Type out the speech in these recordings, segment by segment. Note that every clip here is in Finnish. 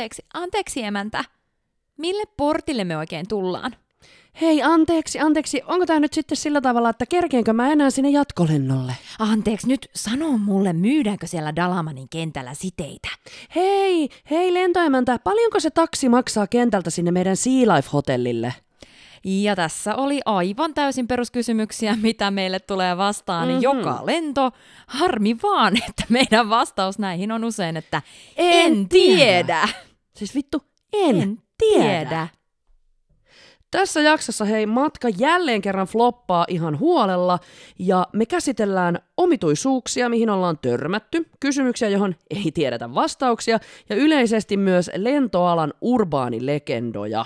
Anteeksi, anteeksi emäntä. Mille portille me oikein tullaan? Hei, anteeksi, anteeksi, onko tämä nyt sitten sillä tavalla, että kerkeenkö mä enää sinne jatkolennolle? Anteeksi, nyt sano mulle, myydäänkö siellä Dalamanin kentällä siteitä? Hei, hei lentoemäntä, paljonko se taksi maksaa kentältä sinne meidän Sea Life-hotellille? Ja tässä oli aivan täysin peruskysymyksiä, mitä meille tulee vastaan mm-hmm. joka lento. Harmi vaan, että meidän vastaus näihin on usein, että en, en tiedä. tiedä. Siis vittu, en, en tiedä. tiedä. Tässä jaksossa hei matka jälleen kerran floppaa ihan huolella ja me käsitellään omituisuuksia, mihin ollaan törmätty, kysymyksiä, johon ei tiedetä vastauksia ja yleisesti myös lentoalan urbaanilegendoja.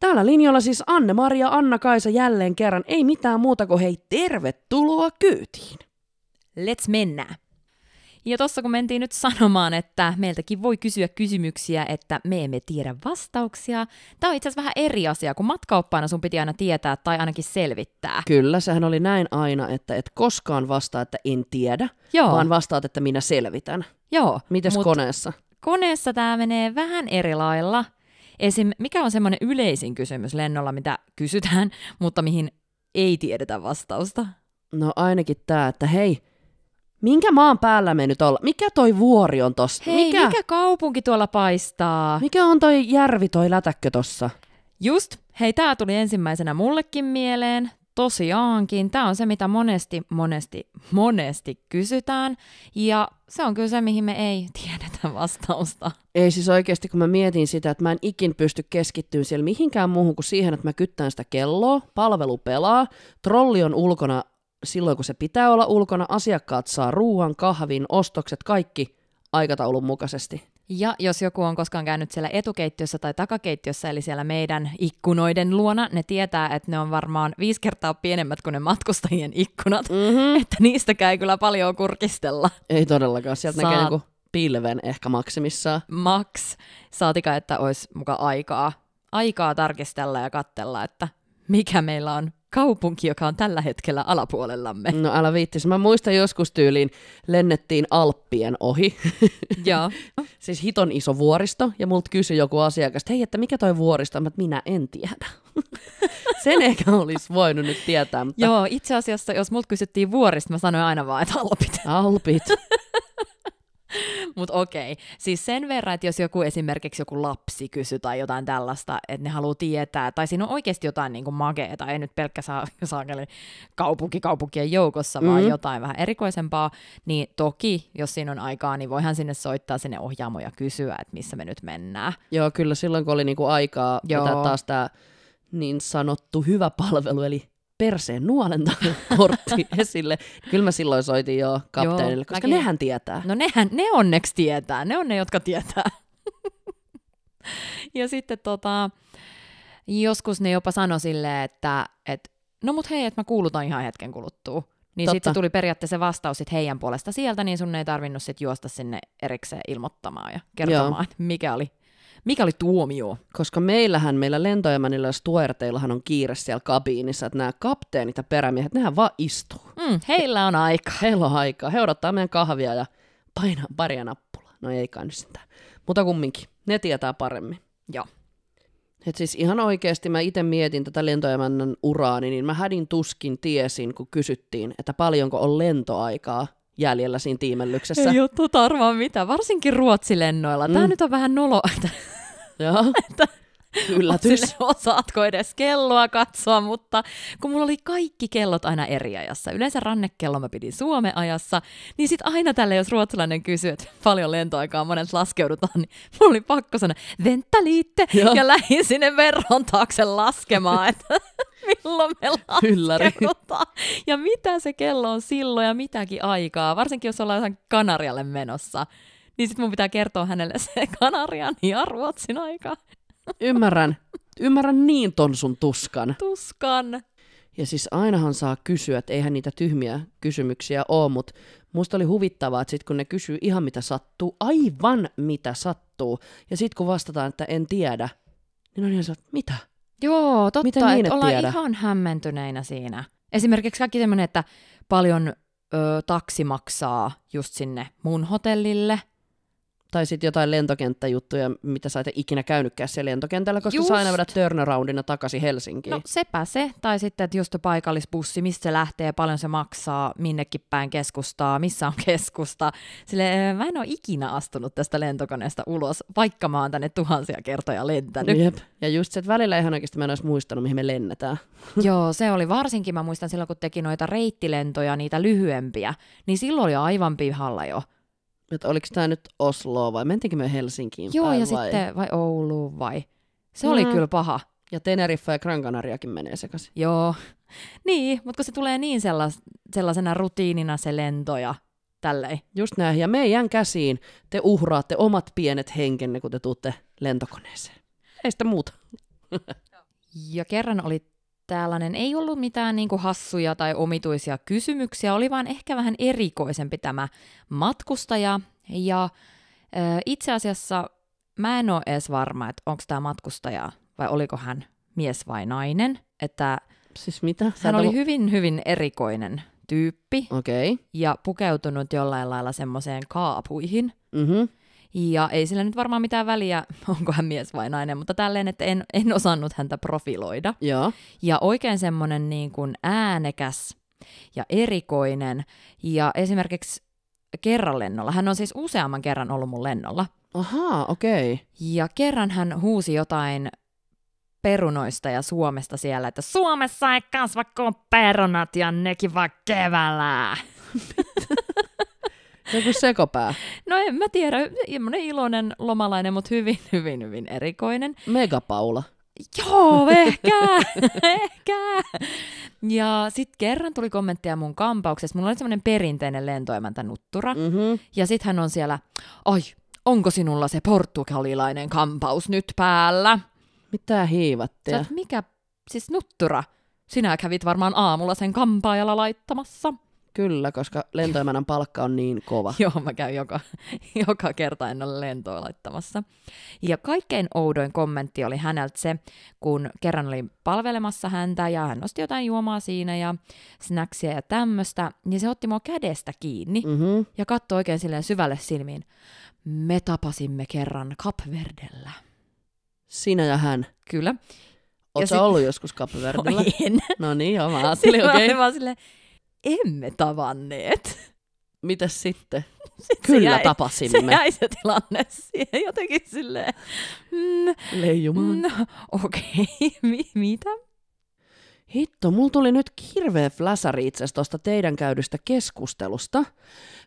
Täällä linjalla siis Anne-Maria Anna-Kaisa jälleen kerran, ei mitään muuta kuin hei tervetuloa kyytiin. Let's mennä. Ja tuossa kun mentiin nyt sanomaan, että meiltäkin voi kysyä kysymyksiä, että me emme tiedä vastauksia. Tämä on itse asiassa vähän eri asia, kun matkaoppaana sun piti aina tietää tai ainakin selvittää. Kyllä, sehän oli näin aina, että et koskaan vastaa, että en tiedä, Joo. vaan vastaat, että minä selvitän. Joo. Mites koneessa? Koneessa tämä menee vähän eri lailla. Esim. mikä on semmoinen yleisin kysymys lennolla, mitä kysytään, mutta mihin ei tiedetä vastausta? No ainakin tämä, että hei, Minkä maan päällä me nyt olla? Mikä toi vuori on tossa? Hei, mikä? mikä kaupunki tuolla paistaa? Mikä on toi järvi, toi lätäkkö tossa? Just, hei, tää tuli ensimmäisenä mullekin mieleen. Tosiaankin, tämä on se, mitä monesti, monesti, monesti kysytään, ja se on kyllä se, mihin me ei tiedetä vastausta. Ei siis oikeasti, kun mä mietin sitä, että mä en ikin pysty keskittymään siellä mihinkään muuhun kuin siihen, että mä kyttään sitä kelloa, palvelu pelaa, trolli on ulkona silloin, kun se pitää olla ulkona, asiakkaat saa ruuan, kahvin, ostokset, kaikki aikataulun mukaisesti. Ja jos joku on koskaan käynyt siellä etukeittiössä tai takakeittiössä, eli siellä meidän ikkunoiden luona, ne tietää, että ne on varmaan viisi kertaa pienemmät kuin ne matkustajien ikkunat, mm-hmm. että niistä ei kyllä paljon kurkistella. Ei todellakaan, sieltä Saat... näkee niinku pilven ehkä maksimissaan. Max, saatika, että olisi muka aikaa, aikaa tarkistella ja katsella, että mikä meillä on kaupunki, joka on tällä hetkellä alapuolellamme. No älä viittis. Mä muistan joskus tyyliin lennettiin Alppien ohi. Joo. siis hiton iso vuoristo, ja multa kysyi joku asiakas, että hei, että mikä toi vuoristo? Mä, minä en tiedä. Sen ehkä olisi voinut nyt tietää. Mutta... Joo, itse asiassa jos multa kysyttiin vuorista, mä sanoin aina vaan, että Alpit. Alpit. Mutta okei, siis sen verran, että jos joku esimerkiksi joku lapsi kysyy tai jotain tällaista, että ne haluaa tietää, tai siinä on oikeasti jotain niin kuin mageeta, ei nyt pelkkä saa, saakeli kaupunki kaupunkien joukossa, mm-hmm. vaan jotain vähän erikoisempaa, niin toki, jos siinä on aikaa, niin voihan sinne soittaa sinne ohjaamoja ja kysyä, että missä me nyt mennään. Joo, kyllä silloin kun oli niinku aikaa Joo. taas tämä niin sanottu hyvä palvelu, eli perseen nuolenta kortti esille. Kyllä mä silloin soitin jo kapteenille, Joo, koska mäkin... nehän tietää. No nehän, ne onneksi tietää. Ne on ne, jotka tietää. ja sitten tota, joskus ne jopa sanoi silleen, että et, no mut hei, että mä kuulutan ihan hetken kuluttua. Niin sitten tuli periaatteessa vastaus sit heidän puolesta sieltä, niin sun ei tarvinnut sit juosta sinne erikseen ilmoittamaan ja kertomaan, Joo. mikä oli mikä oli tuomio? Koska meillähän, meillä lentoemänillä ja stuerteillahan on kiire siellä kabiinissa, että nämä kapteenit ja perämiehet, nehän vaan istuu. Mm, heillä on aika. Heillä on aikaa. He odottaa meidän kahvia ja painaa paria nappulaa. No ei kai nyt sitä. Mutta kumminkin, ne tietää paremmin. Joo. Et siis ihan oikeasti mä itse mietin tätä lentoemännän uraani, niin mä hädin tuskin tiesin, kun kysyttiin, että paljonko on lentoaikaa jäljellä siinä tiimellyksessä. Ei ole tota arvaa mitä, varsinkin ruotsilennoilla. Tämä mm. nyt on vähän nolo, Joo. että Yllätys. Sille, osaatko edes kelloa katsoa, mutta kun mulla oli kaikki kellot aina eri ajassa, yleensä rannekello mä pidin Suomen ajassa, niin sit aina tälle, jos ruotsalainen kysyy, että paljon lentoaikaa monet laskeudutaan, niin mulla oli pakko sanoa, venttaliitte, ja lähdin sinne verron taakse laskemaan, että milloin me laskeudutaan. Ja mitä se kello on silloin ja mitäkin aikaa, varsinkin jos ollaan Kanarialle menossa. Niin sitten mun pitää kertoa hänelle se Kanarian ja Ruotsin aika. Ymmärrän. Ymmärrän niin ton sun tuskan. Tuskan. Ja siis ainahan saa kysyä, että eihän niitä tyhmiä kysymyksiä ole, mutta musta oli huvittavaa, että sit kun ne kysyy ihan mitä sattuu, aivan mitä sattuu, ja sitten kun vastataan, että en tiedä, niin on ihan että mitä? Joo, totta, Miten niin, että ollaan tiedä? ihan hämmentyneinä siinä. Esimerkiksi kaikki semmoinen, että paljon ö, taksi maksaa just sinne mun hotellille – Tai sitten jotain lentokenttäjuttuja, mitä sä et ikinä käynytkään siellä lentokentällä, koska Just. sä aina vedät turnaroundina takaisin Helsinkiin. No sepä se, tai sitten, että just paikallisbussi, mistä se lähtee, paljon se maksaa, minnekin päin keskustaa, missä on keskusta. Sille mä en ole ikinä astunut tästä lentokoneesta ulos, vaikka mä oon tänne tuhansia kertoja lentänyt. Jep. Ja just se, että välillä ihan oikeasti mä en olisi muistanut, mihin me lennetään. Joo, se oli varsinkin, mä muistan silloin, kun teki noita reittilentoja, niitä lyhyempiä, niin silloin oli aivan pihalla jo. Että oliko tämä nyt Osloa vai mentiinkö me Helsinkiin Joo, päin ja vai? sitten, vai Ouluun vai? Se oli Mm. kyllä paha. Ja Teneriffa ja Gran Canariakin menee sekaisin. Joo, niin, mutta kun se tulee niin sellas, sellaisena rutiinina se lento ja tälleen. Just näin. Ja meidän käsiin te uhraatte omat pienet henkenne, kun te tuutte lentokoneeseen. Ei sitä muuta. Ja kerran oli tällainen, ei ollut mitään niin kuin hassuja tai omituisia kysymyksiä, oli vaan ehkä vähän erikoisempi tämä matkustaja. Ja ö, itse asiassa mä en ole edes varma, että onko tämä matkustaja vai oliko hän mies vai nainen. Että Siis mitä? Sä hän oli ollut- hyvin, hyvin erikoinen tyyppi. Okay. ja pukeutunut jollain lailla semmoiseen kaapuihin. Mm-hmm. Ja ei sillä nyt varmaan mitään väliä, onko hän mies vai nainen, mutta tälleen, että en, en osannut häntä profiloida. Joo. Ja oikein semmoinen niin kuin äänekäs ja erikoinen. Ja esimerkiksi kerran lennolla, hän on siis useamman kerran ollut mun lennolla. Ahaa, okei. Okay. Ja kerran hän huusi jotain perunoista ja Suomesta siellä, että Suomessa ei kasva kuin perunat ja nekin vaan keväällä. Joku sekopää. No en mä tiedä, semmoinen iloinen lomalainen, mutta hyvin, hyvin, hyvin erikoinen. Megapaula. Joo, ehkä, ehkä. Ja sitten kerran tuli kommentteja mun kampauksesta. Mulla oli semmoinen perinteinen lentoemäntä Nuttura. Mm-hmm. Ja sitten hän on siellä, ai, onko sinulla se portugalilainen kampaus nyt päällä? Mitä Sä, hiivattia? oot, mikä, siis Nuttura, sinä kävit varmaan aamulla sen kampaajalla laittamassa. Kyllä, koska lentoemänän palkka on niin kova. Joo, mä käyn joka, joka kerta en ole lentoa laittamassa. Ja kaikkein oudoin kommentti oli häneltä se, kun kerran oli palvelemassa häntä ja hän nosti jotain juomaa siinä ja snacksia ja tämmöistä, niin se otti mua kädestä kiinni Mm-hmm. ja katsoi oikein silleen syvälle silmiin. Me tapasimme kerran Kapverdellä. Sinä ja hän. Kyllä. Oletko sit- ollut joskus Kapverdellä? en. No niin, joo, mä ajattelin, mä okei. olin vaan silleen, emme tavanneet. Mitäs sitten? Sitten se Kyllä jäi- Se tapasimme. jäi se tilanne siihen jotenkin silleen, mm, Leijumaan. no, okei, Mi- mitä? Hitto, mulla tuli nyt hirveä fläsäri itse tuosta teidän käydystä keskustelusta,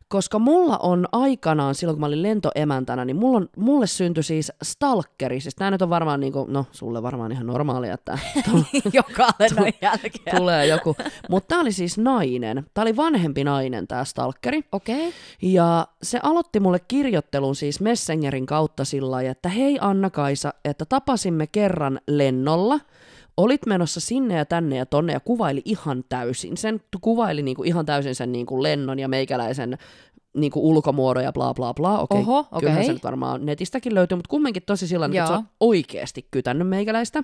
koska mulla on aikanaan, silloin kun mä olin lentoemäntänä, niin mulla on, mulle syntyi siis stalkeri. Siis tää nyt on varmaan, niin kuin, no sulle varmaan ihan normaalia, että Joka lennon jälkeen. tulee joku. Mutta tää oli siis nainen. Tää oli vanhempi nainen tää stalkeri. Okei. Ja se aloitti mulle kirjoittelun siis Messengerin kautta sillä lailla, että hei Anna-Kaisa, että tapasimme kerran lennolla, olit menossa sinne ja tänne ja tonne ja kuvaili ihan täysin. Sen kuvaili niinku ihan täysin sen niinku lennon ja meikäläisen niinku ulkomuodon ja bla bla bla. Okei, Oho, kyllähän okei. se nyt varmaan netistäkin löytyy, mutta kumminkin tosi sillä että se Joo. on oikeasti kytännyt meikäläistä.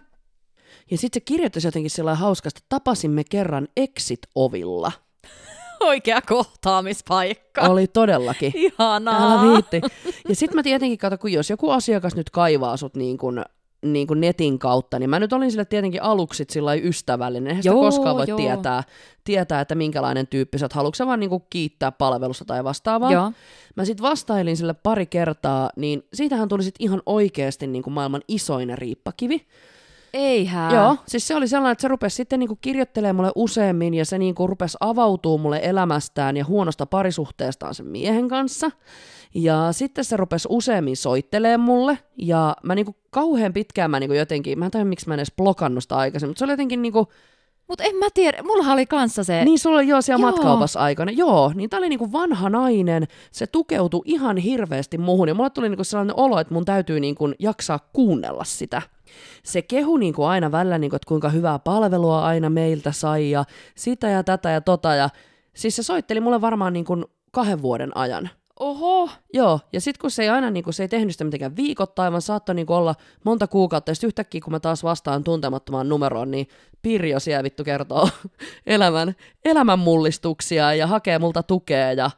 Ja sitten se kirjoitti se jotenkin sillä hauskasti, että tapasimme kerran exit-ovilla. Oikea kohtaamispaikka. Oli todellakin. Ihanaa. Älä viitti. Ja sitten mä tietenkin kato, kun jos joku asiakas nyt kaivaa sut niin kuin, niin kuin netin kautta, niin mä nyt olin sille tietenkin aluksi sillä ystävällinen. Eihän sitä koskaan voi joo. tietää, tietää, että minkälainen tyyppi sä oot. Haluatko sä vaan niin kuin kiittää palvelusta tai vastaavaa? Joo. Mä sit vastailin sille pari kertaa, niin siitähän tuli sit ihan oikeasti niin kuin maailman isoin riippakivi. Eihän. Joo, siis se oli sellainen, että se rupesi sitten niinku kirjoittelemaan mulle useammin ja se niinku rupesi avautuu mulle elämästään ja huonosta parisuhteestaan sen miehen kanssa. Ja sitten se rupesi useammin soittelee mulle ja mä niinku kauhean pitkään mä niinku jotenkin, mä en tiedä miksi mä en edes blokannut sitä aikaisemmin, mutta se oli jotenkin niinku, Mut en mä tiedä, mulla oli kanssa se... niin sulla oli joo siellä Joo. aikana, joo, niin tää oli niinku vanha nainen, se tukeutui ihan hirveästi muuhun ja mulle tuli niinku sellainen olo, että mun täytyy niinku jaksaa kuunnella sitä. Se kehu niinku aina välillä, niinku, että kuinka hyvää palvelua aina meiltä sai ja sitä ja tätä ja tota ja siis se soitteli mulle varmaan niinku kahden vuoden ajan. Oho. Joo, ja sitten kun se ei aina niinku, se ei tehnyt sitä mitenkään viikoittain, vaan saattoi niinku olla monta kuukautta, ja sitten yhtäkkiä kun mä taas vastaan tuntemattomaan numeroon, niin Pirjo siellä vittu kertoo elämän, elämän mullistuksia ja hakee multa tukea, ja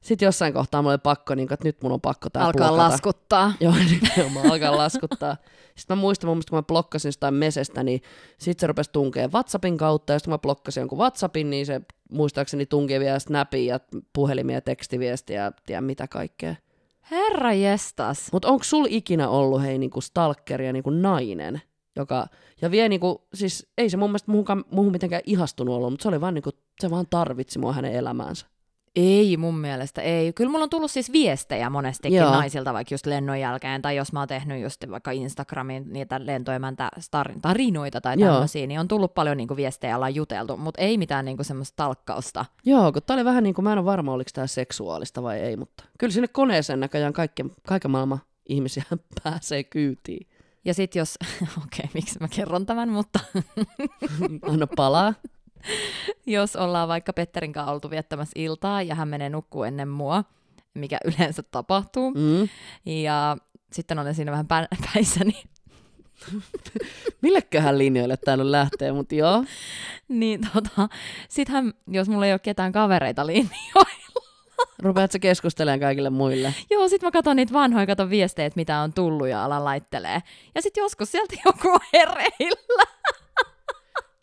Sitten jossain kohtaa mulla oli pakko, niin, että nyt mun on pakko tää Alkaa blokata. laskuttaa. Joo, nimenomaan alkaa laskuttaa. Sitten mä muistan, mun kun mä blokkasin jostain mesestä, niin sit se rupesi tunkeen WhatsAppin kautta, ja sitten kun mä blokkasin jonkun WhatsAppin, niin se muistaakseni tunki vielä Snapin ja puhelimia ja tekstiviestiä ja tiedä mitä kaikkea. Herra jestas. Mutta onko sul ikinä ollut hei niinku stalkeri ja niinku nainen, joka, ja vie niinku, siis ei se mun mielestä muuhun mitenkään ihastunut ollut, mutta se oli vaan niinku, se vaan tarvitsi mua hänen elämäänsä. Ei mun mielestä, ei. Kyllä mulla on tullut siis viestejä monestikin Joo. Naisilta vaikka just lennon jälkeen, tai jos mä oon tehnyt just vaikka Instagramin niitä lentoemäntä star- tarinoita tai Joo. tämmöisiä, niin on tullut paljon niinku viestejä, ollaan juteltu, mutta ei mitään niinku semmoista talkkausta. Joo, kun tää oli vähän niin kuin, mä en ole varma, oliko tämä seksuaalista vai ei, mutta kyllä sinne koneeseen näköjään kaiken, kaiken maailman ihmisiä pääsee kyytiin. Ja sit jos, okei, okay, miksi mä kerron tämän, mutta Anna palaa. jos ollaan vaikka Petterin kanssa oltu viettämässä iltaa ja hän menee nukkuu ennen mua, mikä yleensä tapahtuu, Mm. ja sitten olen siinä vähän pä- päissäni, Milleköhän linjoille tää nyt lähtee, mutta joo. niin tota, sit hän, jos mulla ei ole ketään kavereita linjoilla, Rupeat sä keskustelemaan kaikille muille. Joo, sit mä katson niitä vanhoja, katon viestejä, mitä on tullut ja alan laittelee. Ja sit joskus sieltä joku on hereillä.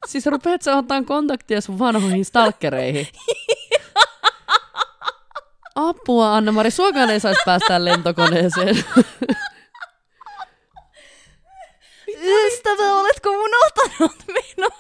Siis rupeat sä ottaa kontaktia sun vanhoihin stalkereihin. Apua, Anna-Mari, suokaan ei saisi päästää lentokoneeseen. Ystävä, oletko unohtanut minut?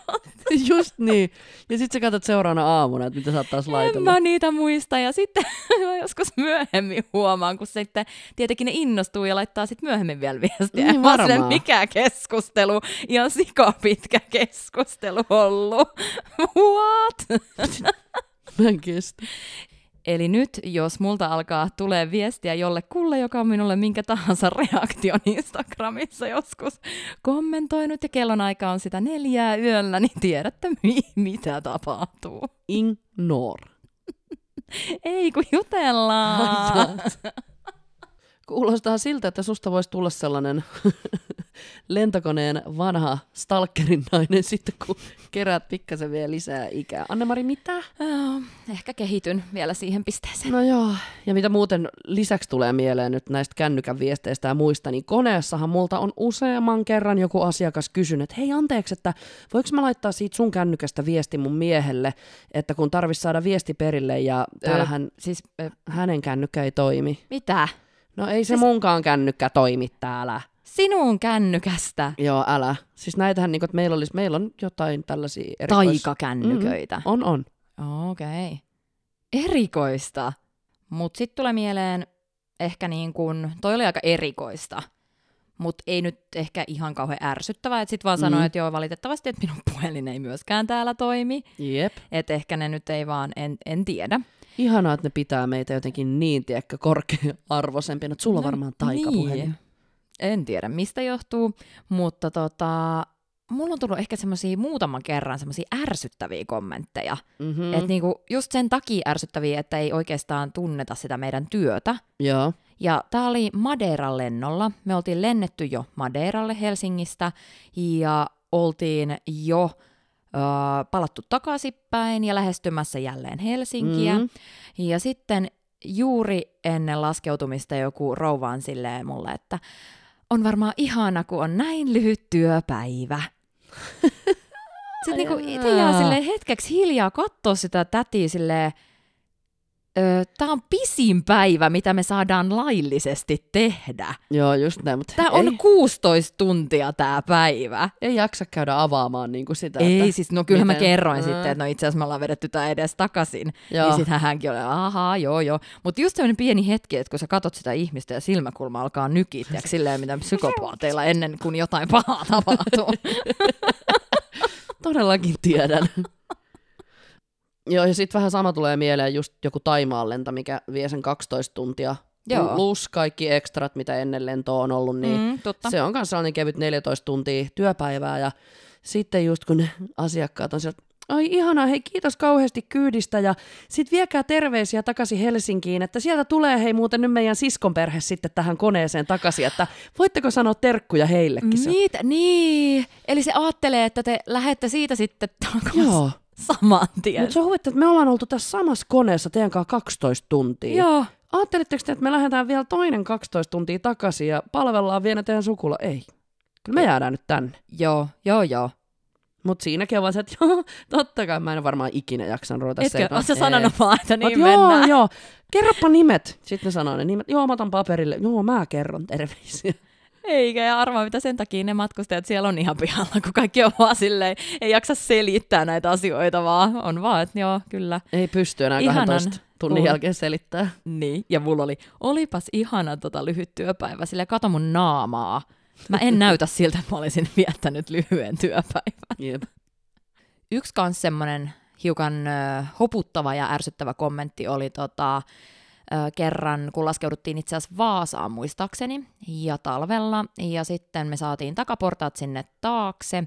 Just niin. Ja sit sä katsot seuraavana aamuna, että mitä sä oot taas En laitellut. mä niitä muista. Ja sitten mä joskus myöhemmin huomaan, kun sitten tietenkin ne innostuu ja laittaa sitten myöhemmin vielä viestiä. Niin silleen, varmaan. mikä keskustelu. Ihan sikapitkä keskustelu ollut. What? Mä en kestä. Eli nyt, jos multa alkaa tulee viestiä jollekulle, joka on minulle minkä tahansa reaktion Instagramissa joskus kommentoinut ja kellonaika on sitä neljää yöllä, niin tiedätte mi- mitä tapahtuu. Ignore. Ei kun jutellaan. Kuulostaa siltä, että susta voisi tulla sellainen lentokoneen vanha stalkerin nainen sitten, kun keräät pikkasen vielä lisää ikää. Anne-Mari, mitä? Joo, Ehkä kehityn vielä siihen pisteeseen. No joo, ja mitä muuten lisäksi tulee mieleen nyt näistä kännykän viesteistä ja muista, niin koneessahan multa on useamman kerran joku asiakas kysynyt, että hei anteeksi, että voiko mä laittaa siitä sun kännykästä viesti mun miehelle, että kun tarvis saada viesti perille ja täällähän Siis, ö, hänen kännykkä ei toimi. mitä? No ei se Siis- munkaan kännykkä toimi täällä. Sinun kännykästä. Joo, älä. Siis näitähän, niin että meillä, olisi, meillä on jotain tällaisia erikois... Taikakännyköitä. Mm, on, on. Okei. Okay. Erikoista. Mutta sitten tulee mieleen ehkä niin kuin, toi oli aika erikoista, mutta ei nyt ehkä ihan kauhean ärsyttävää, että sitten vaan Mm. sanoi, että joo, valitettavasti, että minun puhelin ei myöskään täällä toimi, Jep. että ehkä ne nyt ei vaan, en, en tiedä. Ihanaa, että ne pitää meitä jotenkin niin, tiedätkö, korkea-arvoisempina, että sulla on No, varmaan taikapuhelin. Niin. En tiedä, mistä johtuu, mutta tota, mulla on tullut ehkä semmoisia muutaman kerran semmoisia ärsyttäviä kommentteja. Mm-hmm. Mm. Että niinku just sen takia ärsyttäviä, että ei oikeastaan tunneta sitä meidän työtä. Joo. Ja tämä oli Madeiran lennolla. Me oltiin lennetty jo Madeiralle Helsingistä ja oltiin jo palattu takaisinpäin ja lähestymässä jälleen Helsinkiä. Mm. Ja sitten juuri ennen laskeutumista joku rouva on silleen mulle, että on varmaan ihana, kun on näin lyhyt työpäivä. Sitten niinku itse jää silleen hetkeksi hiljaa katsoa sitä tätiä silleen, tämä on pisin päivä, mitä me saadaan laillisesti tehdä. Joo, just näin, mutta Tämä ei, on 16 tuntia tämä päivä. ei jaksa käydä avaamaan niin kuin sitä. Ei, että, siis no kyllä mä kerroin Ää. sitten, että no itse asiassa me ollaan vedetty tämä edes takaisin. Joo. Niin sitten hänkin oli, ahaa, joo, joo. Mutta just sellainen pieni hetki, että kun sä katot sitä ihmistä ja silmäkulma alkaa nykit, ja silleen mitä psykopaateilla ennen kuin jotain pahaa tapahtuu. Todellakin tiedän. Joo, ja sitten vähän sama tulee mieleen just joku Taimaan lento, mikä vie sen 12 tuntia. Joo. Plus kaikki ekstrat, mitä ennen lentoa on ollut, niin mm, totta. se on myös sellainen kevyt 14 tuntia työpäivää. Ja sitten just kun ne asiakkaat on sieltä, ai ihanaa, hei kiitos kauheasti kyydistä ja sit viekää terveisiä takaisin Helsinkiin, että sieltä tulee hei muuten nyt meidän siskon perhe sitten tähän koneeseen takaisin, että voitteko sanoa terkkuja heillekin? Mitä? Niin. Eli se ajattelee, että te lähette siitä sitten takaisin. Joo. Saman tien. Mutta se on huvittaa, että me ollaan oltu tässä samassa koneessa teidän kanssa 12 tuntia. Joo, Ajattelitteko te, että me lähdetään vielä toinen 12 tuntia takaisin ja palvellaan vielä teidän sukula? Ei. Kyllä me jäädään nyt tänne. joo, joo, joo. Mutta siinäkin on vaan se, että joo, totta kai mä en varmaan ikinä jaksan ruveta Etkö, sä Ei. sanonut vaan, että niin joo, mennään? joo. Kerropa nimet. Sitten ne sanoo ne nimet. Joo, mä otan paperille. Joo, mä kerron terveisiä. Eikä, ja arvaa mitä sen takia ne matkustajat siellä on ihan pihalla, kun kaikki on vaan silleen, ei jaksa selittää näitä asioita, vaan on vaan, että joo, kyllä. Ei pysty enää Ihanan 12 tunnin cool. jälkeen selittää. Niin, ja mulla oli, olipas ihana tota lyhyt työpäivä, sille kato mun naamaa. Mä en näytä siltä, että mä olisin viettänyt lyhyen työpäivän. Jep. Yksi kans semmonen hiukan ö, hoputtava ja ärsyttävä kommentti oli tota, kerran, kun laskeuduttiin itse asiassa Vaasaan muistaakseni, ja talvella, ja sitten me saatiin takaportaat sinne taakse,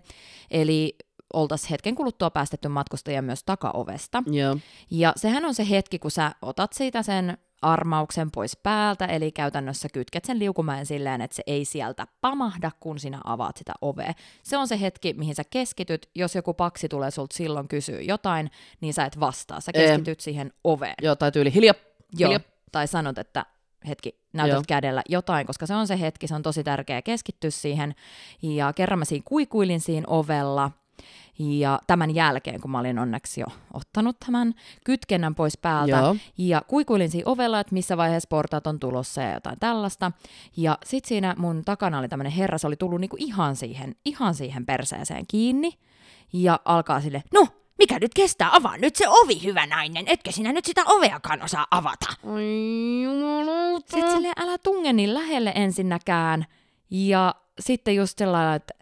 eli oltaisiin hetken kuluttua päästetty matkustajia myös takaovesta. Joo. Ja sehän on se hetki, kun sä otat siitä sen armauksen pois päältä, eli käytännössä kytket sen liukumäen silleen, että se ei sieltä pamahda, kun sinä avaat sitä ovea. Se on se hetki, mihin sä keskityt. Jos joku paksi tulee sulta silloin kysyy jotain, niin sä et vastaa. Sä keskityt siihen oveen. Joo, tai tyyli hiljaa. Joo. Hiljaa. Tai sanot, että hetki, näytät Joo. kädellä jotain, koska se on se hetki, se on tosi tärkeää keskittyä siihen. Ja kerran mä siinä kuikuilin siinä ovella, ja tämän jälkeen, kun mä olin onneksi jo ottanut tämän kytkennän pois päältä, Joo. ja kuikuilin siinä ovella, että missä vaiheessa portaat on tulossa ja jotain tällaista. Ja sit siinä mun takana oli tämmönen herra, se oli tullut niinku ihan siihen, ihan siihen perseeseen kiinni. Ja alkaa sille, no, mikä nyt kestää, avaa nyt se ovi, hyvä nainen, etkö sinä nyt sitä oveakaan osaa avata. Jumalauta. Sitten sille älä tunge niin lähelle ensinnäkään. Ja sitten just sellainen, että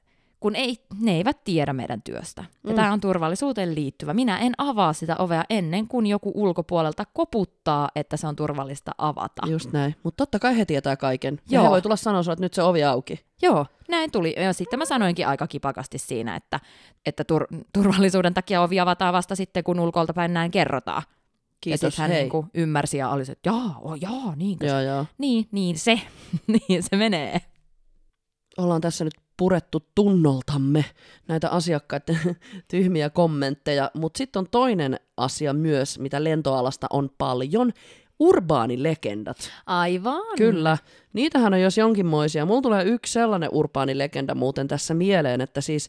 kun ei, ne eivät tiedä meidän työstä. Ja Mm. tämä on turvallisuuteen liittyvä. Minä en avaa sitä ovea ennen kuin joku ulkopuolelta koputtaa, että se on turvallista avata. Just näin. Mutta totta kai he tietää kaiken. Ja Joo. he voi tulla sanoa että nyt se ovi auki. Joo, näin tuli. Ja sitten mä sanoinkin aika kipakasti siinä, että, että tur- turvallisuuden takia ovi avataan vasta sitten, kun ulkolta päin näin kerrotaan. ja Kiitos, sitten hän hei. niin kuin ymmärsi ja oli se, että jaa, oh, jaa, niinkö se? Joo, joo. Niin, niin se, niin se menee. ollaan tässä nyt purettu tunnoltamme näitä asiakkaiden tyhmiä kommentteja, mutta sitten on toinen asia myös, mitä lentoalasta on paljon, urbaanilegendat. Aivan. Kyllä, niitähän on jos jonkinmoisia. Mulla tulee yksi sellainen urbaanilegenda muuten tässä mieleen, että siis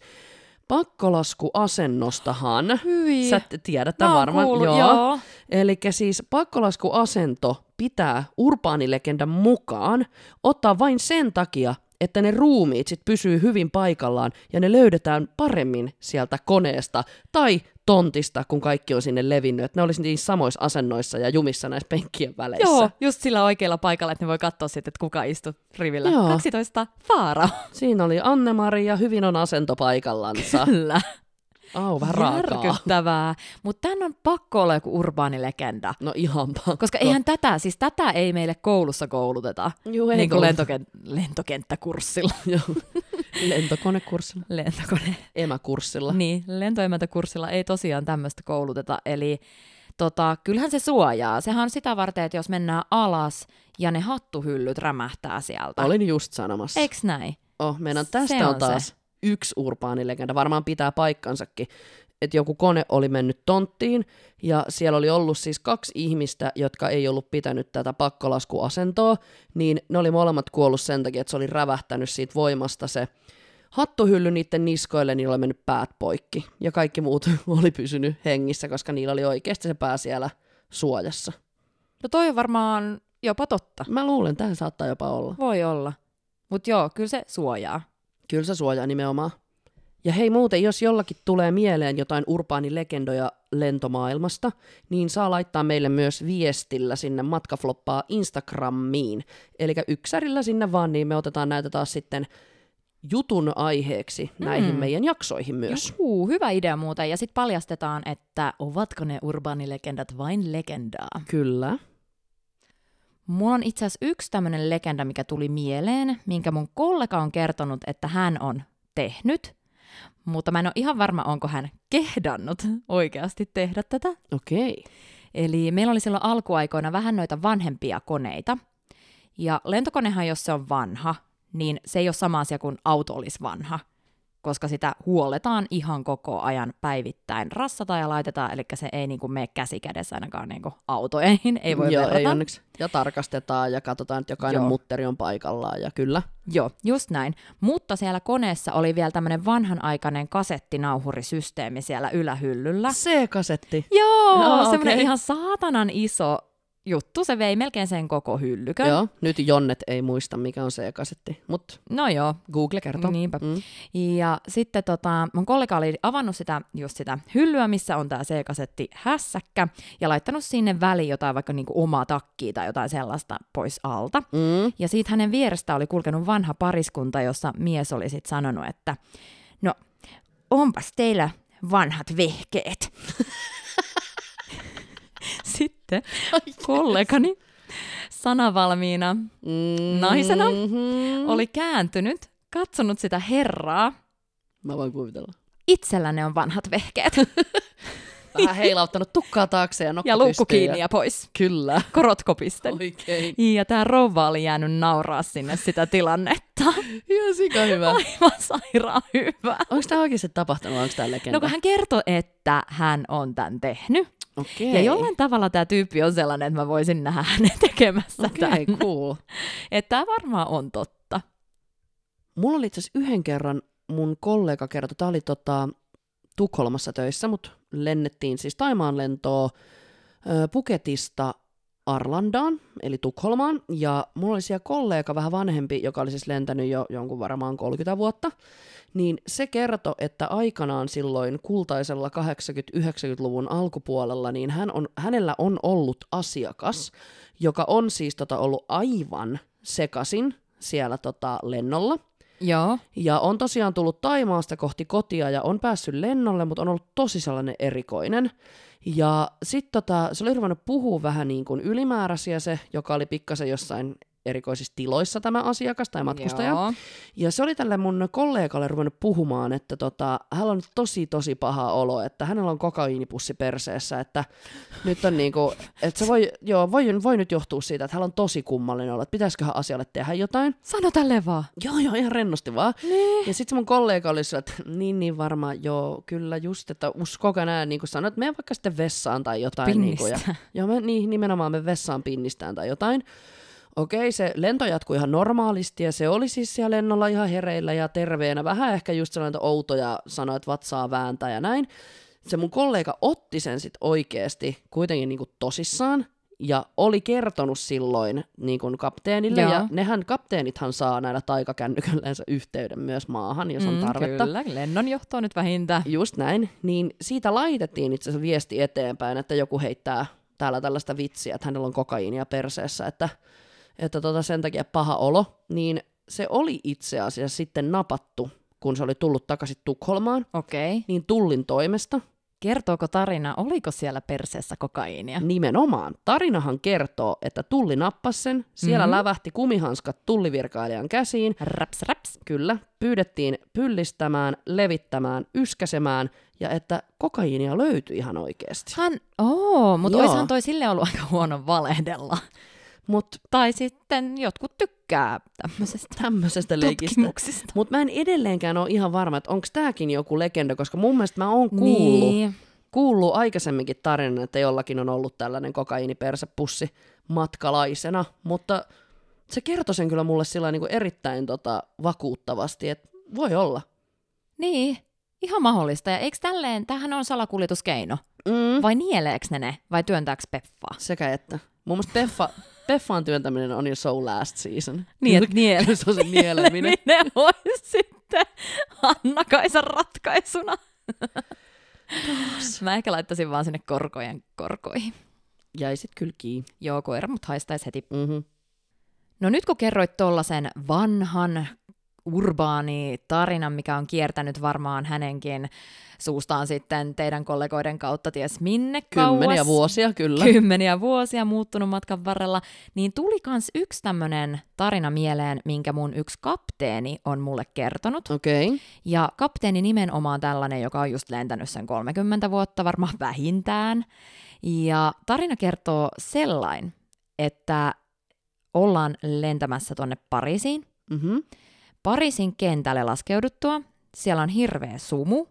pakkolaskuasennostahan, Hyi. sä tiedät Mä tämän varmaan, kuullut, joo. Eli siis pakkolaskuasento pitää urbaanilegendan mukaan ottaa vain sen takia, että ne ruumiit sit pysyy hyvin paikallaan ja ne löydetään paremmin sieltä koneesta tai tontista, kun kaikki on sinne levinnyt. Että ne olisi niissä samoissa asennoissa ja jumissa näissä penkkien väleissä. Joo, just sillä oikealla paikalla, että ne voi katsoa sitten, että kuka istuu rivillä. Joo. 12 Faara. Siinä oli Anne-Mari ja hyvin on asento paikallansa. Kyllä. Au, vähän. Järkyttävää. Mutta tämän on pakko olla joku urbaani legenda. No ihan pakko. Koska eihän tätä, siis tätä ei meille koulussa kouluteta. Juu, ei niin kuin lentoken- lentokenttäkurssilla. Lentokonekurssilla, Lentokone. emäkurssilla. Niin, lentoemäntäkurssilla ei tosiaan tämmöistä kouluteta. Eli tota, kyllähän se suojaa. Sehän on sitä varten, että jos mennään alas ja ne hattuhyllyt rämähtää sieltä. Olin just sanomassa. Eiks näin? Oh, meidän Se tästä on on taas yksi urbaanilegenda. Varmaan pitää paikkansakin. Että joku kone oli mennyt tonttiin ja siellä oli ollut siis kaksi ihmistä, jotka ei ollut pitänyt tätä pakkolaskuasentoa, niin ne oli molemmat kuollut sen takia, että se oli rävähtänyt siitä voimasta se hattuhylly niiden niskoille, niillä oli mennyt päät poikki. Ja kaikki muut oli pysynyt hengissä, koska niillä oli oikeasti se pää siellä suojassa. No toi on varmaan jopa totta. Mä luulen, että tämä saattaa jopa olla. Voi olla. Mutta joo, kyllä se suojaa. Kyllä se suojaa nimenomaan. Ja hei muuten, jos jollakin tulee mieleen jotain urbaanilegendoja lentomaailmasta, niin saa laittaa meille myös viestillä sinne matkafloppaa Instagramiin. Eli yksärillä sinne vaan, niin me otetaan näitä taas sitten jutun aiheeksi näihin Mm. meidän jaksoihin myös. Juu, hyvä idea muuten. Ja sitten paljastetaan, että ovatko ne urbaanilegendat vain legendaa. Kyllä. Mulla on itse asiassa yksi tämmöinen legenda, mikä tuli mieleen, minkä mun kollega on kertonut, että hän on tehnyt. Mutta mä en ole ihan varma, onko hän kehdannut oikeasti tehdä tätä. Okei. Eli meillä oli silloin alkuaikoina vähän noita vanhempia koneita. Ja lentokonehan, jos se on vanha, niin se ei ole sama asia kuin auto olisi vanha. Koska sitä huoletaan ihan koko ajan päivittäin. Rassataan ja laitetaan, eli se ei niin kuin mene käsi kädessä ainakaan niin kuin autoihin, ei voi Joo, verrata. ei onneksi. Ja tarkastetaan ja katsotaan, että jokainen Joo. mutteri on paikallaan ja kyllä. Joo, just näin. Mutta siellä koneessa oli vielä tämmöinen vanhanaikainen kasettinauhurisysteemi siellä ylähyllyllä. C-kasetti. Joo, Joo, semmoinen okei. ihan saatanan iso juttu. Se vei melkein sen koko hyllykön. Joo, nyt Jonnet ei muista, mikä on C-kasetti, mutta No joo, Google kertoo. Niinpä. Mm. Ja sitten tota, mun kollega oli avannut sitä, just sitä hyllyä, missä on tämä C-kasetti hässäkkä, ja laittanut sinne väliin jotain vaikka niinku omaa takkia tai jotain sellaista pois alta. Mm. Ja siitä hänen vierestä oli kulkenut vanha pariskunta, jossa mies oli sitten sanonut, että no, onpas teillä vanhat vehkeet. sitten kollegani sanavalmiina Mm. Naisena Mm-hmm. oli kääntynyt, katsonut sitä herraa, Mä voin kuvitella. itsellä ne on vanhat vehkeet. Vähän heilauttanut tukkaa taakse ja ja luukku kiinni ja pois. Kyllä. Korot kopisten. Oikein. Ja tämä rouva oli jäänyt nauraa sinne sitä tilannetta. Ihan sika hyvä. Aivan sairaan hyvä. Onko tämä oikeasti tapahtunut? Onko tämä legenda? No kun hän kertoi, että hän on tämän tehnyt. Okei. Ja jollain tavalla tämä tyyppi on sellainen, että mä voisin nähdä hänen tekemässä Okei, tämän. cool. Että tämä varmaan on totta. Mulla oli itse asiassa yhden kerran mun kollega kertoi, tämä oli tota, Tukholmassa töissä, mutta lennettiin siis Taimaan lentoa Puketista Arlandaan, eli Tukholmaan, ja mulla oli siellä kollega vähän vanhempi, joka oli siis lentänyt jo jonkun varmaan 30 vuotta, niin se kertoi, että aikanaan silloin kultaisella 80-90-luvun alkupuolella, niin hän on, hänellä on ollut asiakas, joka on siis tota ollut aivan sekasin siellä tota lennolla, Joo. ja on tosiaan tullut Taimaasta kohti kotia ja on päässyt lennolle, mutta on ollut tosi sellainen erikoinen. Ja sitten tota, se oli ruvennut puhua vähän niin kuin ylimääräisiä se, joka oli pikkasen jossain erikoisissa tiloissa tämä asiakas tai matkustaja. Joo. Ja se oli tälle mun kollegalle ruvennut puhumaan, että tota, hänellä on tosi tosi paha olo, että hänellä on kokaiinipussi perseessä, että nyt on niinku, että se voi, joo, voi, voi nyt johtua siitä, että hänellä on tosi kummallinen olo, että pitäisiköhän asialle tehdä jotain. Sano tälle vaan. Joo, joo, ihan rennosti vaan. Niin. Ja sitten mun kollega oli sillä, että niin, niin varmaan, joo, kyllä just, että uskokaa nää, niin kuin sanoit, että mene vaikka sitten vessaan tai jotain. Niin kuin, ja, joo, me, niin, nimenomaan me vessaan pinnistään tai jotain. Okei, se lento jatkui ihan normaalisti ja se oli siis siellä lennolla ihan hereillä ja terveenä. Vähän ehkä just sellainen outo ja sanoi, että vatsaa vääntää ja näin. Se mun kollega otti sen sitten oikeasti kuitenkin niin kuin tosissaan ja oli kertonut silloin niin kuin kapteenille. Joo. Ja nehän kapteenithan saa näillä taikakännyköllänsä yhteyden myös maahan, jos on Mm, tarvetta. Kyllä, lennonjohto nyt vähintään. Just näin. Niin siitä laitettiin itse asiassa viesti eteenpäin, että joku heittää täällä tällaista vitsiä, että hänellä on kokaiinia perseessä, että, että tota sen takia paha olo. Niin se oli itse asiassa sitten napattu, kun se oli tullut takaisin Tukholmaan, Okei. niin tullin toimesta. Kertooko tarina, oliko siellä perseessä kokaiinia? Nimenomaan. Tarinahan kertoo, että tulli nappasi sen, siellä Mhm. mm-hmm. lävähti kumihanskat tullivirkailijan käsiin, Raps, raps. Kyllä, pyydettiin pyllistämään, levittämään, yskäsemään ja että kokaiinia löytyi ihan oikeasti. Hän, oo, mutta oishan toi sille ollut aika huono valehdella. Mutta Tai sitten jotkut tykkää tämmöisestä tämmöisestä leikistä. Mutta mä en edelleenkään ole ihan varma, että onko tämäkin joku legenda, koska mun mielestä mä oon kuullut, niin. Niin. kuullut aikaisemminkin tarinan, että jollakin on ollut tällainen kokaiinipersepussi matkalaisena, mutta se kertoi sen kyllä mulle sillä niin erittäin tota, vakuuttavasti, että voi olla. Niin, ihan mahdollista. Ja eikö tälleen, tämähän on salakuljetuskeino? Mm. Vai nieleekö ne ne? Vai työntääkö Peffaa? Sekä että. Mun mielestä Peffa, Peffaan työntäminen on jo so last season. Niin, että niele. Se on se nieleminen. ne sitten Anna-Kaisan ratkaisuna. Mä ehkä laittaisin vaan sinne korkojen korkoihin. Jäi sit kyllä kiinni. Joo, koira mut haistaisi heti. Mm-hmm. No nyt kun kerroit tollasen vanhan urbaani tarinan, mikä on kiertänyt varmaan hänenkin suustaan sitten teidän kollegoiden kautta ties minne Kymmeniä kauas. vuosia, kyllä. Kymmeniä vuosia muuttunut matkan varrella, niin tuli kans yksi tämmönen tarina mieleen, minkä mun yksi kapteeni on mulle kertonut. Okei. Okay. Ja kapteeni nimenomaan tällainen, joka on just lentänyt sen 30 vuotta varmaan vähintään. Ja tarina kertoo sellain, että ollaan lentämässä tonne Pariisiin. Mm-hmm. Pariisin kentälle laskeuduttua siellä on hirveä sumu.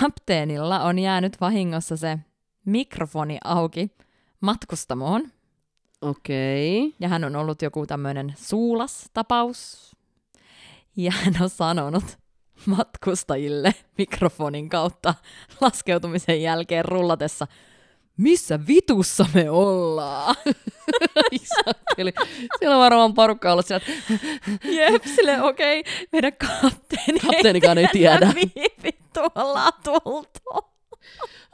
Kapteenilla on jäänyt vahingossa se mikrofoni auki matkustamoon. Okei. Okay. Ja hän on ollut joku tämmöinen suulas-tapaus. Ja hän on sanonut matkustajille mikrofonin kautta laskeutumisen jälkeen rullatessa, missä vitussa me ollaan? Eli siellä on varmaan porukka ollut siellä, Jep, sille okei, okay, meidän kapteeni, kapteenikaan ei tiedä. mihin vittu ollaan tultu.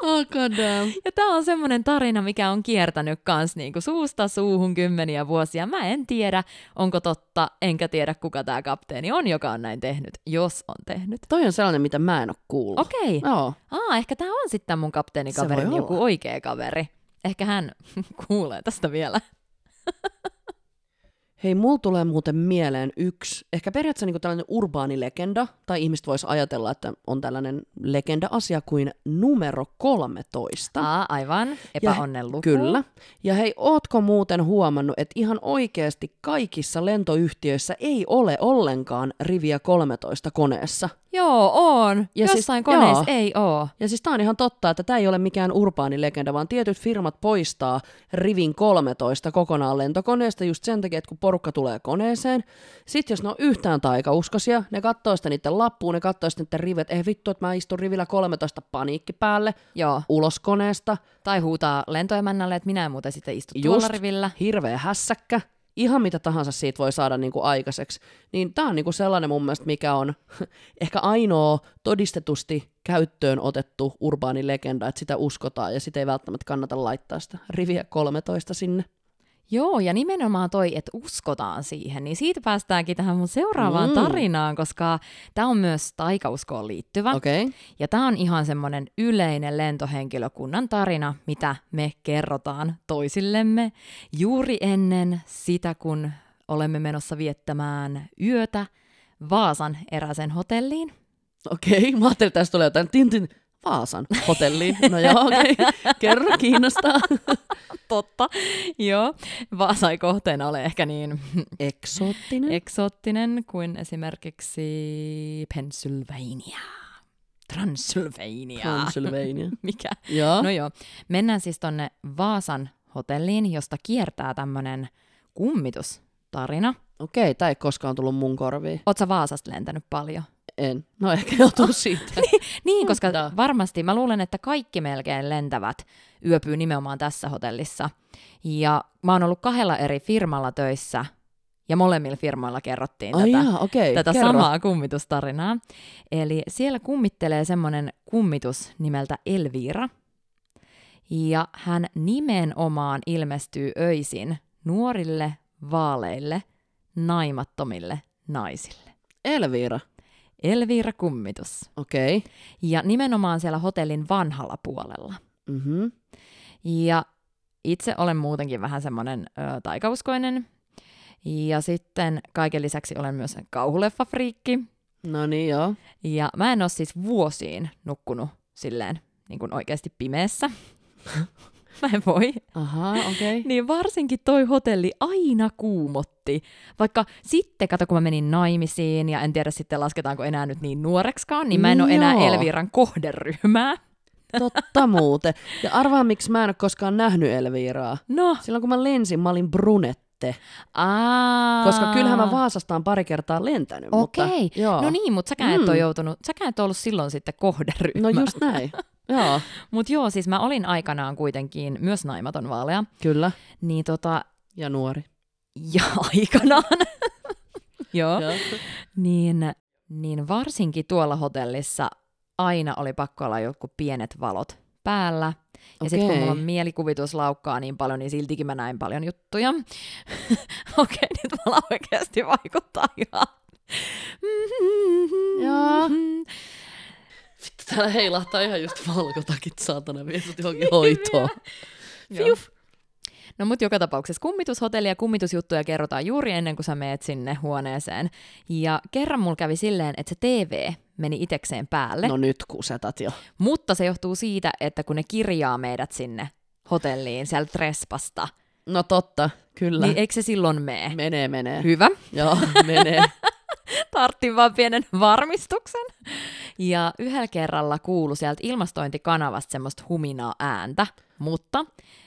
Oh god damn. Ja tämä on semmoinen tarina, mikä on kiertänyt kans niinku suusta suuhun kymmeniä vuosia. Mä en tiedä, onko totta, enkä tiedä kuka tämä kapteeni on, joka on näin tehnyt, jos on tehnyt. Toi on sellainen, mitä mä en ole kuullut. Okei. Okay. Joo. Aa, ehkä tämä on sitten mun kapteenikaverin voi joku olla. oikea kaveri. Ehkä hän kuulee tästä vielä. Hei, mulla tulee muuten mieleen yksi, ehkä periaatteessa niin tällainen urbaani legenda, tai ihmiset vois ajatella, että on tällainen legenda-asia kuin numero 13. Aa, aivan. Epäonnen luku. Kyllä. Ja hei, ootko muuten huomannut, että ihan oikeasti kaikissa lentoyhtiöissä ei ole ollenkaan riviä 13 koneessa? Joo, on. Ja siis- Jossain koneissa joo. ei oo. Ja siis tää on ihan totta, että tämä ei ole mikään urbaani legenda, vaan tietyt firmat poistaa rivin 13 kokonaan lentokoneesta just sen takia, että kun porukka tulee koneeseen, sitten jos ne on yhtään taikauskoisia, ne katsoo sitä niiden lappuun, ne katsoo sitten niiden rivet, ei vittu, että mä istun rivillä 13 paniikki päälle, Joo. ulos koneesta, Tai huutaa lentoemännälle, että minä en muuten sitten istu Just. tuolla rivillä. hirveä hässäkkä, ihan mitä tahansa siitä voi saada niinku aikaiseksi. Niin tämä on niinku sellainen mun mielestä, mikä on ehkä ainoa todistetusti käyttöön otettu urbaani legenda, että sitä uskotaan ja sitä ei välttämättä kannata laittaa sitä riviä 13 sinne. Joo, ja nimenomaan toi, että uskotaan siihen, niin siitä päästäänkin tähän mun seuraavaan Mm. tarinaan, koska tämä on myös taikauskoon liittyvä. Okay. Ja tämä on ihan semmoinen yleinen lentohenkilökunnan tarina, mitä me kerrotaan toisillemme juuri ennen sitä, kun olemme menossa viettämään yötä Vaasan eräsen hotelliin. Okei, okay. mä ajattelin, että tästä tulee jotain Tintin Vaasan hotelliin. No joo, okei. Okay. Kerro, kiinnostaa. Totta, joo. Vaasa ei kohteena ole ehkä niin Eksoottinen. eksoottinen kuin esimerkiksi Pennsylvania. Transylvania. Transylvania. Mikä? joo. No joo. Mennään siis tonne Vaasan hotelliin, josta kiertää tämmönen kummitustarina. Okei, okay, tää ei koskaan tullut mun korviin. Oot sä Vaasasta lentänyt paljon? En. No ehkä joutuu siitä. Niin, koska Da. varmasti mä luulen, että kaikki melkein lentävät yöpyy nimenomaan tässä hotellissa. Ja mä oon ollut kahdella eri firmalla töissä, ja molemmilla firmoilla kerrottiin Ai tätä. jaa, okei. tätä kerro. samaa kummitustarinaa. Eli siellä kummittelee semmoinen kummitus nimeltä Elvira. Ja hän nimenomaan ilmestyy öisin nuorille, vaaleille, naimattomille naisille. Elvira. Elvira kummitus. Okei. Okay. Ja nimenomaan siellä hotellin vanhalla puolella. Mm-hmm. Ja itse olen muutenkin vähän semmoinen ö, taikauskoinen. Ja sitten kaiken lisäksi olen myös kauhuleffafriikki. No niin, joo. Ja mä en ole siis vuosiin nukkunut silleen niin kuin oikeasti pimeässä. mä en voi. Aha, okei. Okay. Niin varsinkin toi hotelli aina kuumotti. Vaikka sitten, kato kun mä menin naimisiin ja en tiedä sitten lasketaanko enää nyt niin nuorekskaan, niin mä en ole enää. Elviran kohderyhmää. Totta muuten. Ja arvaa, miksi mä en ole koskaan nähnyt Elviraa. No, Silloin kun mä lensin, mä olin brunette. aa. Koska kyllähän mä Vaasastaan pari kertaa lentänyt. Okei, Mutta, joo. no niin, mutta säkään mm. et joutunut, säkään et ole ollut silloin sitten kohderyhmä. No just näin. joo, Mutta joo, siis mä olin aikanaan kuitenkin myös naimaton vaalea, kyllä. niin tota, Ja nuori. ja aikanaan, joo, Joo. niin, niin varsinkin tuolla hotellissa aina oli pakko olla jotkut pienet valot päällä. Ja sitten kun mulla on mielikuvitus laukkaa niin paljon, niin siltikin mä näin paljon juttuja. Okei, nyt mulla oikeasti vaikuttaa ihan. Joo. Täällä heilahtaa ihan just valkotakit, saatana, viesut johonkin hoitoon. Fiuf. No mut joka tapauksessa kummitushotelli ja kummitusjuttuja kerrotaan juuri ennen kuin sä meet sinne huoneeseen. Ja kerran mulla kävi silleen, että se TV meni itekseen päälle, no. No nyt kusetat jo. mutta se johtuu siitä, että kun ne kirjaa meidät sinne hotelliin sieltä Trespasta, No totta, kyllä. niin eikö se silloin mene? Menee, menee. Hyvä. Joo, menee. tarttin vaan pienen varmistuksen. Ja yhdellä kerralla kuului sieltä ilmastointikanavasta semmoista huminaa ääntä, mutta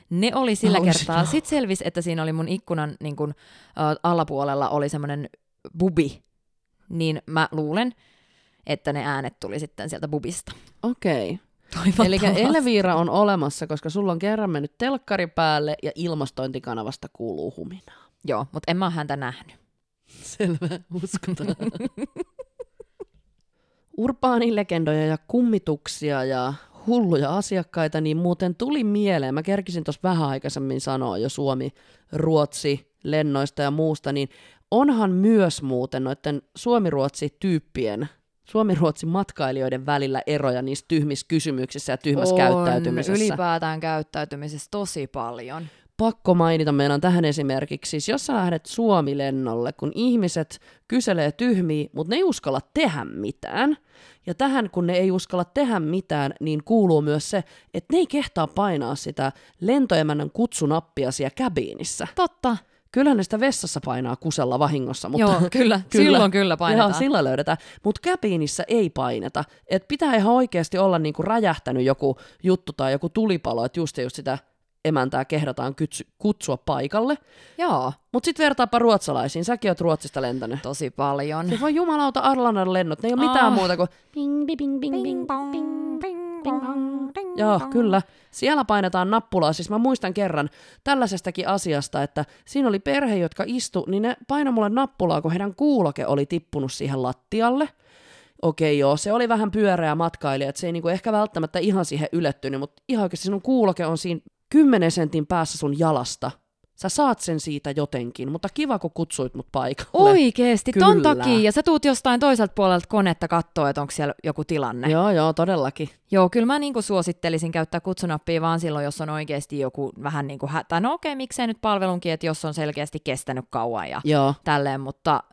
ne oli sillä kertaa, sit selvisi, että siinä oli mun ikkunan niin kun, ä, alapuolella oli semmoinen bubi, niin mä luulen, että ne äänet tuli sitten sieltä bubista. Okei. Okay. Eli. Elviira on olemassa, koska sulla on kerran mennyt telkkari päälle ja ilmastointikanavasta kuuluu huminaa. Joo, mutta en mä ole häntä nähnyt. Selvä, uskotaan. Urbaanilegendoja ja kummituksia ja hulluja asiakkaita, niin muuten tuli mieleen, mä kerkisin tuossa vähän aikaisemmin sanoa jo Suomi, Ruotsi, lennoista ja muusta, niin onhan myös muuten noiden Suomi-Ruotsi-tyyppien, Suomi-Ruotsin matkailijoiden välillä eroja niissä tyhmissä kysymyksissä ja tyhmässä käyttäytymisessä. ylipäätään käyttäytymisessä tosi paljon. Pakko mainita meidän tähän esimerkiksi, siis jos sä lähdet Suomi-lennolle, kun ihmiset kyselee tyhmiä, mutta ne ei uskalla tehdä mitään, ja tähän kun ne ei uskalla tehdä mitään, niin kuuluu myös se, että ne ei kehtaa painaa sitä lentoemännän kutsunappia siellä käbiinissä. Totta. Kyllä ne sitä vessassa painaa kusella vahingossa, mutta Joo, kyllä. Silloin kyllä painetaan. Joo, sillä löydetään. Mutta käbiinissä ei paineta. Et pitää ihan oikeasti olla niinku räjähtänyt joku juttu tai joku tulipalo, että just, just sitä emäntää kehdataan kytsy, kutsua paikalle. Joo, Mutta sitten vertaapa ruotsalaisiin. Säkin oot Ruotsista lentänyt. tosi paljon. Se voi jumalauta Arlannan lennot. Ne ei ole mitään Ah. muuta kuin Bing, bing, bing, bing, bing, bing, bing, bong, ding, Joo, dong. kyllä. Siellä painetaan nappulaa. Siis mä muistan kerran tällaisestakin asiasta, että siinä oli perhe, jotka istu, niin ne painoi mulle nappulaa, kun heidän kuuloke oli tippunut siihen lattialle. Okei, joo, se oli vähän pyöreä matkailija, että se ei niinku ehkä välttämättä ihan siihen ylettynyt, mutta ihan oikeasti sinun kuuloke on siinä 10 sentin päässä sun jalasta. Sä saat sen siitä jotenkin, mutta kiva, kun kutsuit mut paikalle. Oikeesti, ton takia. Ja sä tuut jostain toiselta puolelta konetta katsoa, että onko siellä joku tilanne. Joo, joo, todellakin. Joo, kyllä mä niinku suosittelisin käyttää kutsunappia vaan silloin, jos on oikeasti joku vähän niin kuin hätä. No okei, miksei nyt palvelunkin, että jos on selkeästi kestänyt kauan ja Joo, tälleen, mutta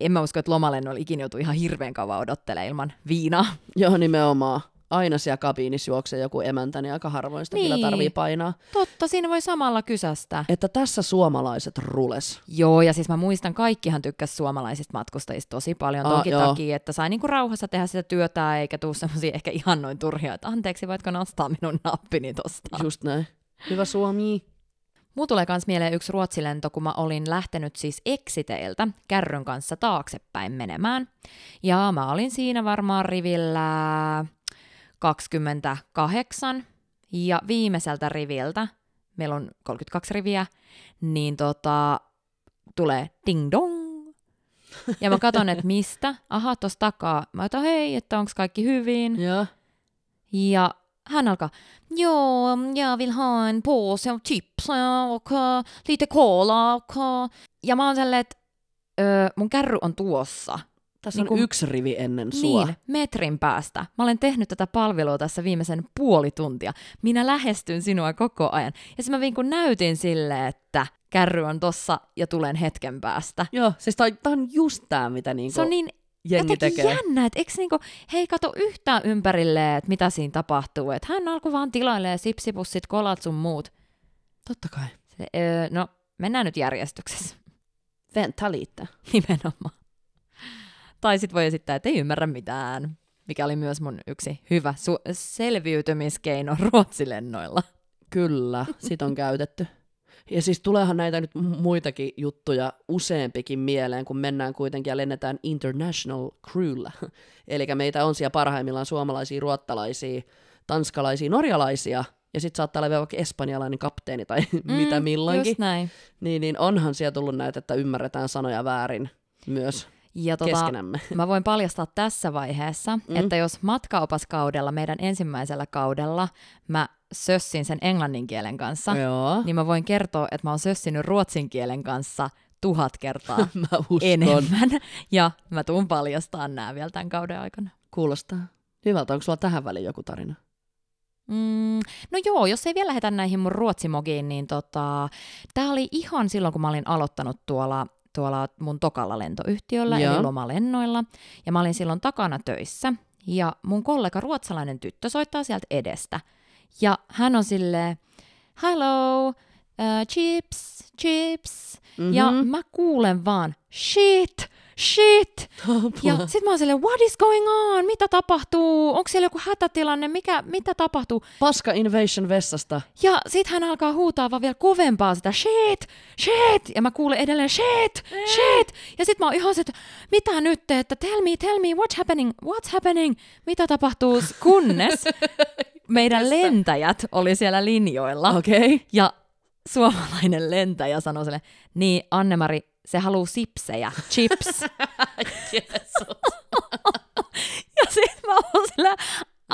en mä usko, että lomalennolla ikinä joutuu ihan hirveän kauan odottelemaan ilman viinaa. joo, nimenomaan. Aina siellä kabiinissa juoksee joku emäntä, niin aika harvoin sitä niin. kyllä tarvii painaa. Totta, siinä voi samalla kysästä. Että tässä suomalaiset rules. Joo, ja siis mä muistan, kaikkihan tykkäs suomalaisista matkustajista tosi paljon Aa, tonkin joo. takia, että sai niinku rauhassa tehdä sitä työtä, eikä tuu semmosia ehkä ihan noin turhia, että anteeksi, voitko nostaa minun nappini tosta. Just näin. Hyvä Suomi. Mulla tulee myös mieleen yksi ruotsilento, kun mä olin lähtenyt siis Exiteiltä kärryn kanssa taaksepäin menemään. Ja mä olin siinä varmaan rivillä 28 ja viimeiseltä riviltä, meillä on 32 riviä, niin tota, tulee ding dong. Ja mä katson, että mistä. Aha, tossa takaa. Mä otan, hei, että onko kaikki hyvin. Ja Ja hän alkaa, joo, jag vill ha en påse av chips och lite cola. Och, äh." ja mä oon silleen, että öö, mun kärry on tuossa. Tässä Niin on kun- yksi rivi ennen sua. Niin, metrin päästä. Mä olen tehnyt tätä palvelua tässä viimeisen puoli tuntia. Minä lähestyn sinua koko ajan. Ja sitten mä niin näytin sille, että kärry on tossa ja tulen hetken päästä. Joo, siis tää, tää on just tää, mitä niinku Se on niin jotenkin tekee. jännä, että eikö niinku, he ei kato yhtään ympärille, että mitä siinä tapahtuu. Että hän alkoi vaan tilailee sipsipussit, kolat sun muut. Totta kai. Se, öö, no, mennään nyt järjestyksessä. Vänta lite. Nimenomaan. Tai sit voi esittää, että ei ymmärrä mitään, mikä oli myös mun yksi hyvä su- selviytymiskeino ruotsilennoilla. Kyllä, sit on käytetty. Ja siis tuleehan näitä nyt muitakin juttuja useampikin mieleen, kun mennään kuitenkin ja lennetään international crewlla. Eli meitä on siellä parhaimmillaan suomalaisia, ruottalaisia, tanskalaisia, norjalaisia, ja sitten saattaa olla vielä vaikka espanjalainen kapteeni tai mm, mitä milloinkin. Just näin. Niin, niin onhan siellä tullut näitä, että ymmärretään sanoja väärin myös Ja tota, keskenämme. mä voin paljastaa tässä vaiheessa, mm. että jos matkaopaskaudella, meidän ensimmäisellä kaudella, mä sössin sen englannin kielen kanssa, Joo, niin mä voin kertoa, että mä oon sössinyt ruotsin kielen kanssa tuhat kertaa mä uskon. enemmän. Ja mä tuun paljastaa nämä vielä tämän kauden aikana. Kuulostaa hyvältä. Onko sulla tähän väliin joku tarina? Mm, no joo, jos ei vielä lähetä näihin mun ruotsimogiin, niin tota, tää oli ihan silloin, kun mä olin aloittanut tuolla, tuolla mun tokalla lentoyhtiöllä, Joo. eli lomalennoilla. Ja mä olin silloin takana töissä. Ja mun kollega ruotsalainen tyttö soittaa sieltä edestä. Ja hän on silleen, hello, äh, chips, chips. Mhm. Ja mä kuulen vaan, shit, shit. Ja sit mä oon silleen, what is going on? Mitä tapahtuu? Onko siellä joku hätätilanne? Mikä, mitä tapahtuu? Paska Invasion vessasta. Ja sit hän alkaa huutaa vaan vielä kovempaa sitä shit, shit. Ja mä kuulen edelleen shit, shit. Ja sit mä oon ihan se, että mitä nyt, että tell me, tell me, what's happening, what's happening? Mitä tapahtuu? Kunnes meidän lentäjät oli siellä linjoilla. Okei. Okay. Ja suomalainen lentäjä sanoi sille, niin Annemari, se haluu sipsejä, chips. ja sit mä oon sillä,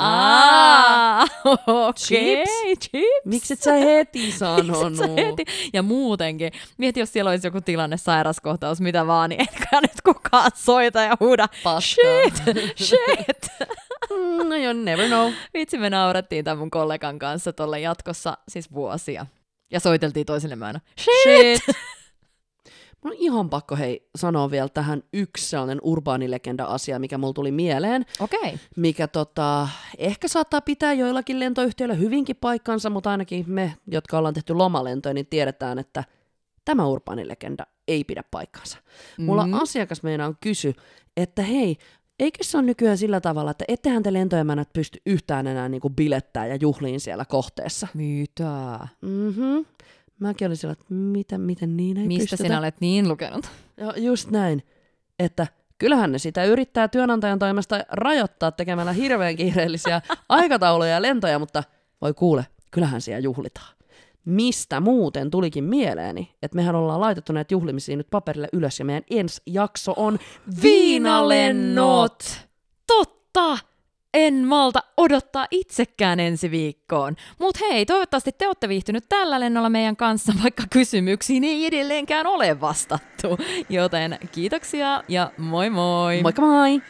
Aa, okei, Chips? chips. Miksi et sä heti sanonut? sä heti? Ja muutenkin, mieti jos siellä olisi joku tilanne, sairaskohtaus, mitä vaan, niin etkä nyt kukaan soita ja huuda, Paskaa. shit, shit. Mm, no you never know. Vitsi, me naurettiin tämän mun kollegan kanssa tuolle jatkossa siis vuosia. Ja soiteltiin toisillemme aina, shit. Shit. Mun on ihan pakko hei sanoa vielä tähän yksi sellainen urbaanilegenda-asia, mikä mulla tuli mieleen, Okei. Okay. mikä tota, ehkä saattaa pitää joillakin lentoyhtiöillä hyvinkin paikkansa, mutta ainakin me, jotka ollaan tehty lomalentoja, niin tiedetään, että tämä urbaanilegenda ei pidä paikkansa. Mulla Mhm. asiakas meinaan kysy, että hei, eikö se ole nykyään sillä tavalla, että ettehän te lentoemänät pysty yhtään enää niinku bilettää ja juhliin siellä kohteessa? Mitä? Mhm. Mäkin olin siellä, että mitä, miten niin ei Mistä pystytä? sinä olet niin lukenut? Joo, just näin. Että kyllähän ne sitä yrittää työnantajan toimesta rajoittaa tekemällä hirveän kiireellisiä aikatauluja ja lentoja, mutta voi kuule, kyllähän siellä juhlitaan. Mistä muuten tulikin mieleeni, että mehän ollaan laitettu näitä juhlimisia nyt paperille ylös ja meidän ensi jakso on viinalennot. Totta! En malta odottaa itsekään ensi viikkoon. Mut hei, toivottavasti te olette viihtynyt tällä lennolla meidän kanssa, vaikka kysymyksiin ei edelleenkään ole vastattu. Joten kiitoksia ja moi moi! Moikka moi!